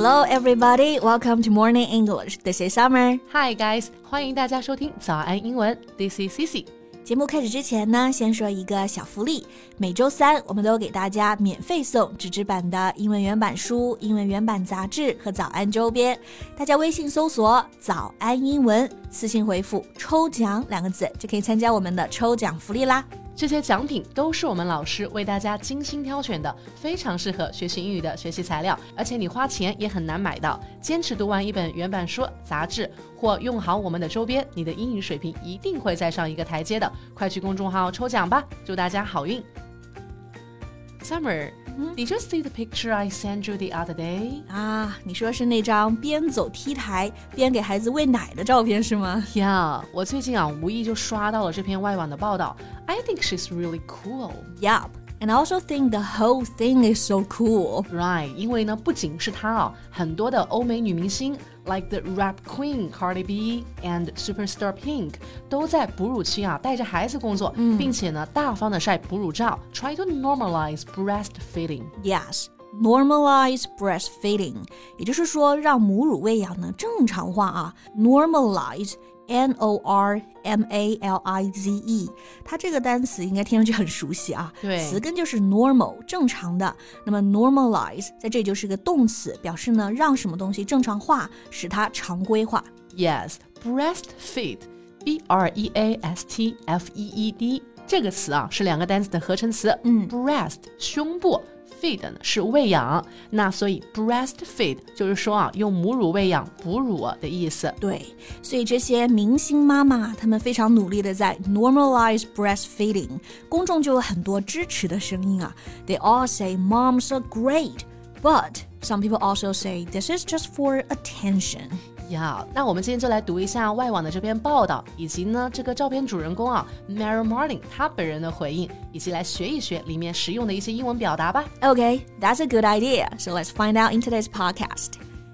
Hello, everybody. Welcome to Morning English. This is Summer. Hi, guys. 欢迎大家收听早安英文。This is Cici. 节目开始之前呢，先说一个小福利。每周三我们都给大家免费送纸质版的英文原版书、英文原版杂志和早安周边。大家微信搜索“早安英文”，私信回复“抽奖”两个字，就可以参加我们的抽奖福利啦。这些奖品都是我们老师为大家精心挑选的，非常适合学习英语的学习材料，而且你花钱也很难买到。坚持读完一本原版书、杂志，或用好我们的周边，你的英语水平一定会再上一个台阶的。快去公众号抽奖吧，祝大家好运 ！Summer。Did you see the picture I sent you the other day? 啊，你说是那张边走 T 台边给孩子喂奶的照片是吗？Yeah，我最近啊无意就刷到了这篇外网的报道。I think she's really cool. Yup. And I also think the whole thing is so cool. Right，因为呢，不仅是她啊，很多的欧美女明星，like the rap queen Cardi B and superstar Pink，都在哺乳期啊带着孩子工作，嗯、并且呢大方的晒哺乳照，try to normalize breastfeeding. Yes. Normalize breastfeeding，也就是说让母乳喂养呢正常化啊，normalize N O R M A L I Z E，它这个单词应该听上去很熟悉啊。对，词根就是 normal，正常的。那么 normalize 在这里就是个动词，表示呢让什么东西正常化，使它常规化。Yes，breastfeed，B R E A S T F E E D 这个词啊是两个单词的合成词。嗯，breast 胸部。feed 呢是喂养，那所以 breastfeed 就是说啊，用母乳喂养哺乳的意思。对，所以这些明星妈妈她们非常努力的在 normalize breastfeeding，公众就有很多支持的声音啊。They all say moms are great, but some people also say this is just for attention. 呀，那我们今天就来读一下外网的这篇报道，以及呢这个照片主人公啊，Mary Martin 她本人的回应，以及来学一学里面实用的一些英文表达吧。Okay, that's a good idea. So let's find out in today's podcast.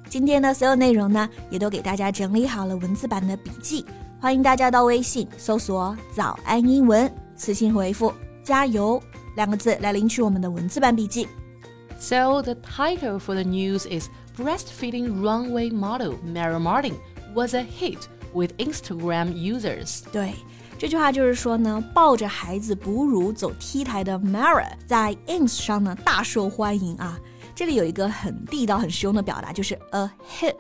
今天的所有内容呢，也都给大家整理好了文字版的笔记，欢迎大家到微信搜索“早安英文”，私信回复“加油”两个字来领取我们的文字版笔记。So the title for the news is Breastfeeding runway model Mary Martin was a hit with Instagram users. 对，这句话就是说呢，抱着孩子哺乳走 T 台的 Mara 在 Ins 上呢大受欢迎啊。这里有一个很地道、很实用的表达，就是 a hit。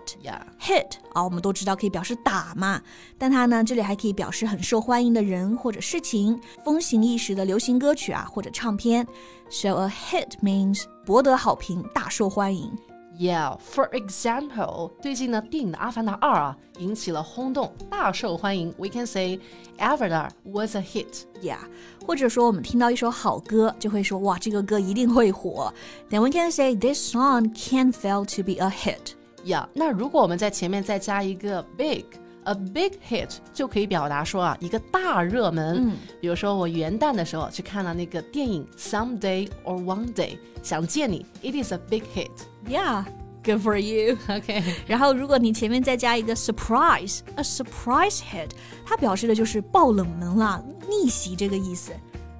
hit 啊，我们都知道可以表示打嘛，但它呢这里还可以表示很受欢迎的人或者事情，风行一时的流行歌曲啊或者唱片。So a hit means 博得好评，大受欢迎。Yeah, for example，最近呢，电影的《阿凡达二》啊，引起了轰动，大受欢迎。We can say Avatar was a hit. Yeah，或者说我们听到一首好歌，就会说哇，这个歌一定会火。Then we can say this song can't fail to be a hit. Yeah，那如果我们在前面再加一个 big。 A big hit 就可以表达说啊，一个大热门。嗯，比如说我元旦的时候去看了那个电影《Someday or One Day》，想见你，It is a big hit. Yeah. Good for you. OK，然后如果你前面再加一个 surprise，a surprise hit，它表示的就是爆冷门啦，逆袭这个意思。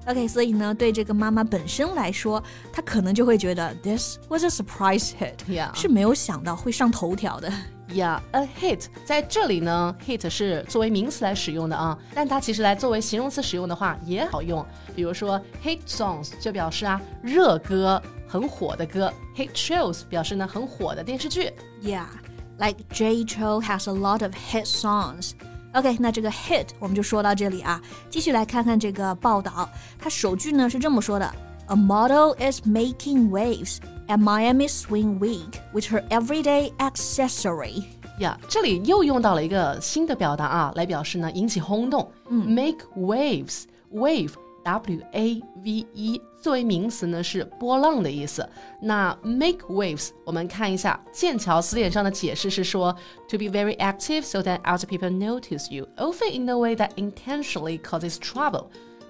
OK，所以呢，对这个妈妈本身来说，她可能就会觉得 this was a surprise hit，是没有想到会上头条的。Yeah，a hit 在这里呢，hit 是作为名词来使用的啊，但它其实来作为形容词使用的话也好用。比如说 hit songs 就表示啊热歌，很火的歌；hit shows 表示呢很火的电视剧。Yeah，like J Cho has a lot of hit songs。OK，那这个 hit 我们就说到这里啊，继续来看看这个报道，它首句呢是这么说的：A model is making waves。 at Miami Swing Week with her everyday accessory. 呀，这里又用到了一个新的表达啊，来表示呢引起轰动。嗯，make waves，wave。W A V E 作为名词呢是波浪的意思。那 make waves，我们看一下剑桥词典上的解释是说，to be very active so that other people notice you, often in a way that intentionally causes trouble.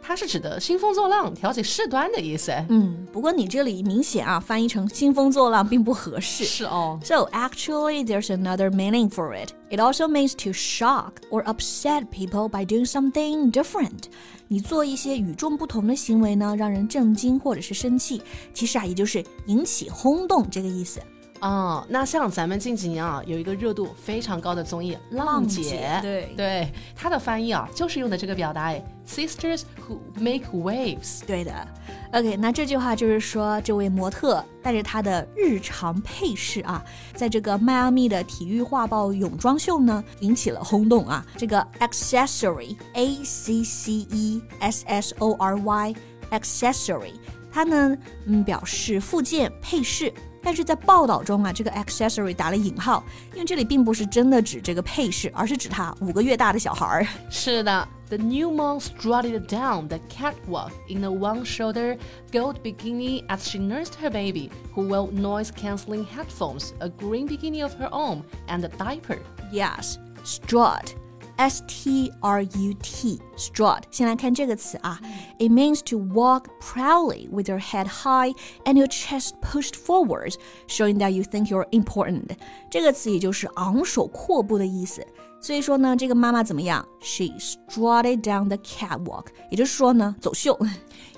它是指的兴风作浪、挑起事端的意思。嗯，不过你这里明显啊，翻译成兴风作浪并不合适。是哦。So actually, there's another meaning for it. It also means to shock or upset people by doing something different. 你做一些与众不同的行为呢，让人震惊或者是生气，其实啊，也就是引起轰动这个意思。哦，那像咱们近几年啊，有一个热度非常高的综艺《浪姐》，姐对对，它的翻译啊，就是用的这个表达哎，Sisters who make waves。对的，OK，那这句话就是说，这位模特带着她的日常配饰啊，在这个迈阿密的体育画报泳装秀呢，引起了轰动啊。这个 accessory，A C C E S S O R Y，accessory，它呢，嗯，表示附件、配饰。但是在报道中啊，这个 accessory 打了引号，因为这里并不是真的指这个配饰，而是指他五个月大的小孩儿。是的，The new mom strutted down the catwalk in a one-shoulder gold bikini as she nursed her baby, who wore noise-canceling headphones, a green bikini of her own, and a diaper. Yes, strut. S T R U T strut，先来看这个词啊，it means to walk proudly with your head high and your chest pushed forwards, showing that you think you're important。这个词也就是昂首阔步的意思。所以说呢，这个妈妈怎么样？She strutted down the catwalk，也就是说呢，走秀。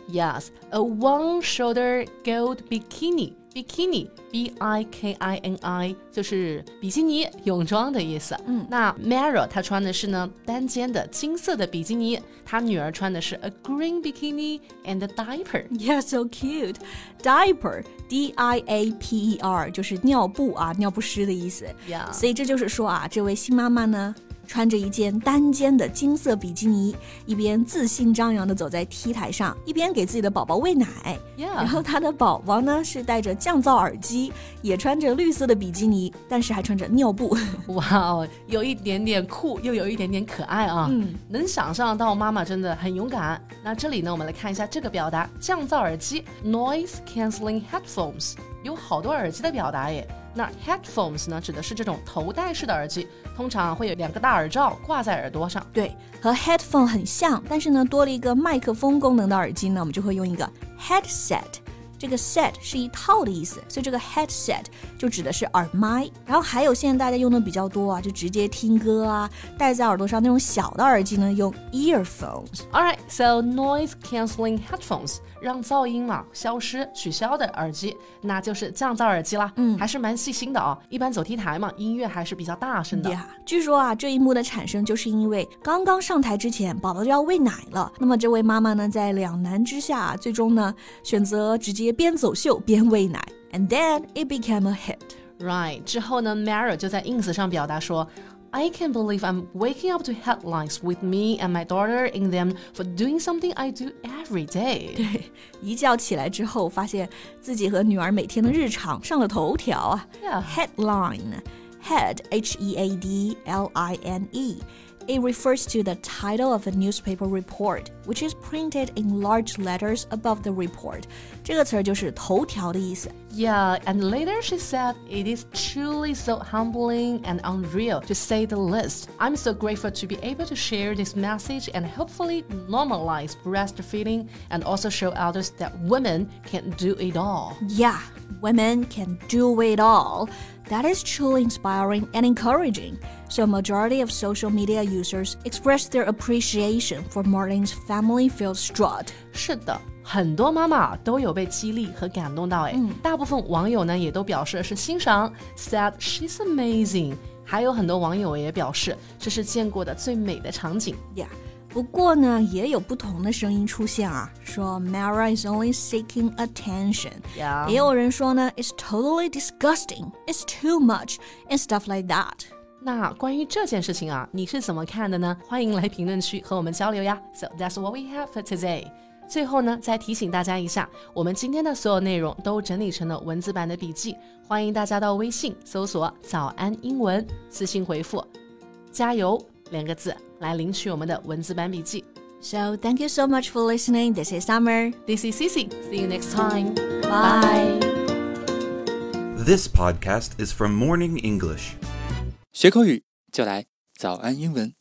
Yes, a one-shoulder gold bikini. Bikini, B-I-K-I-N-I，就是比基尼泳装的意思。嗯，那 Mara 她穿的是呢单肩的金色的比基尼，她女儿穿的是 a green bikini and a diaper. Yeah, so cute. Diaper, D-I-A-P-E-R，就是尿布啊，尿不湿的意思。Yeah. 所以这就是说啊，这位新妈妈呢。穿着一件单肩的金色比基尼，一边自信张扬地走在 T 台上，一边给自己的宝宝喂奶。然后他的宝宝呢是戴着降噪耳机，也穿着绿色的比基尼，但是还穿着尿布。哇哦，有一点点酷，又有一点点可爱啊！嗯，能想象到妈妈真的很勇敢。那这里呢，我们来看一下这个表达：降噪耳机 （noise cancelling headphones）。有好多耳机的表达耶。那 headphones 呢，指的是这种头戴式的耳机，通常会有两个大耳罩挂在耳朵上。对，和 headphone 很像，但是呢，多了一个麦克风功能的耳机呢，我们就会用一个 headset。这个 set 是一套的意思，所以这个 headset 就指的是耳麦。然后还有现在大家用的比较多啊，就直接听歌啊，戴在耳朵上那种小的耳机呢，用 earphones。All right，so noise cancelling headphones 让噪音嘛消失、取消的耳机，那就是降噪耳机啦。嗯还是蛮细心的啊。一般走 T 台嘛，音乐还是比较大声的。呀据说啊，这一幕的产生就是因为刚刚上台之前，宝宝就要喂奶了。那么这位妈妈呢，在两难之下，最终呢选择直接 边走秀边喂奶，and then it became a hit。 Right 之后呢，Mara 就在 ins 上表达说。I can't believe I'm waking up to headlines with me and my daughter in them for doing something I do every day. 对，一觉起来之后，发现自己和女儿每天的日常上了头条啊。 Yeah. Headline, head, H E A D L I N E. It refers to the title of a newspaper report, which is printed in large letters above the report. 这个词儿就是头条的意思。 Yeah, and later she said, It is truly so humbling and unreal, to say the least. I'm so grateful to be able to share this message and hopefully normalize breastfeeding and also show others that women can do it all. Yeah, women can do it all. That is truly inspiring and encouraging. So, a majority of social media users expressed their appreciation for Martin's family-filled strut. 是的，很多妈妈都有被激励和感动到，哎，大部分网友呢也都表示是欣赏，said she's amazing。还有很多网友也表示这是见过的最美的场景。 Yeah. 不过呢，也有不同的声音出现啊，说 Mara is only seeking attention。也有人说呢，It's totally disgusting. It's too much and stuff like that. 那关于这件事情啊，你是怎么看的呢？欢迎来评论区和我们交流呀。So that's what we have for today. 最后呢，再提醒大家一下，我们今天的所有内容都整理成了文字版的笔记，欢迎大家到微信搜索“早安英文”，私信回复“加油”两个字来领取我们的文字版笔记。 So thank you so much for listening. This is Summer. This is Cici. See you next time. Bye. This podcast is from Morning English. 学口语就来早安英文。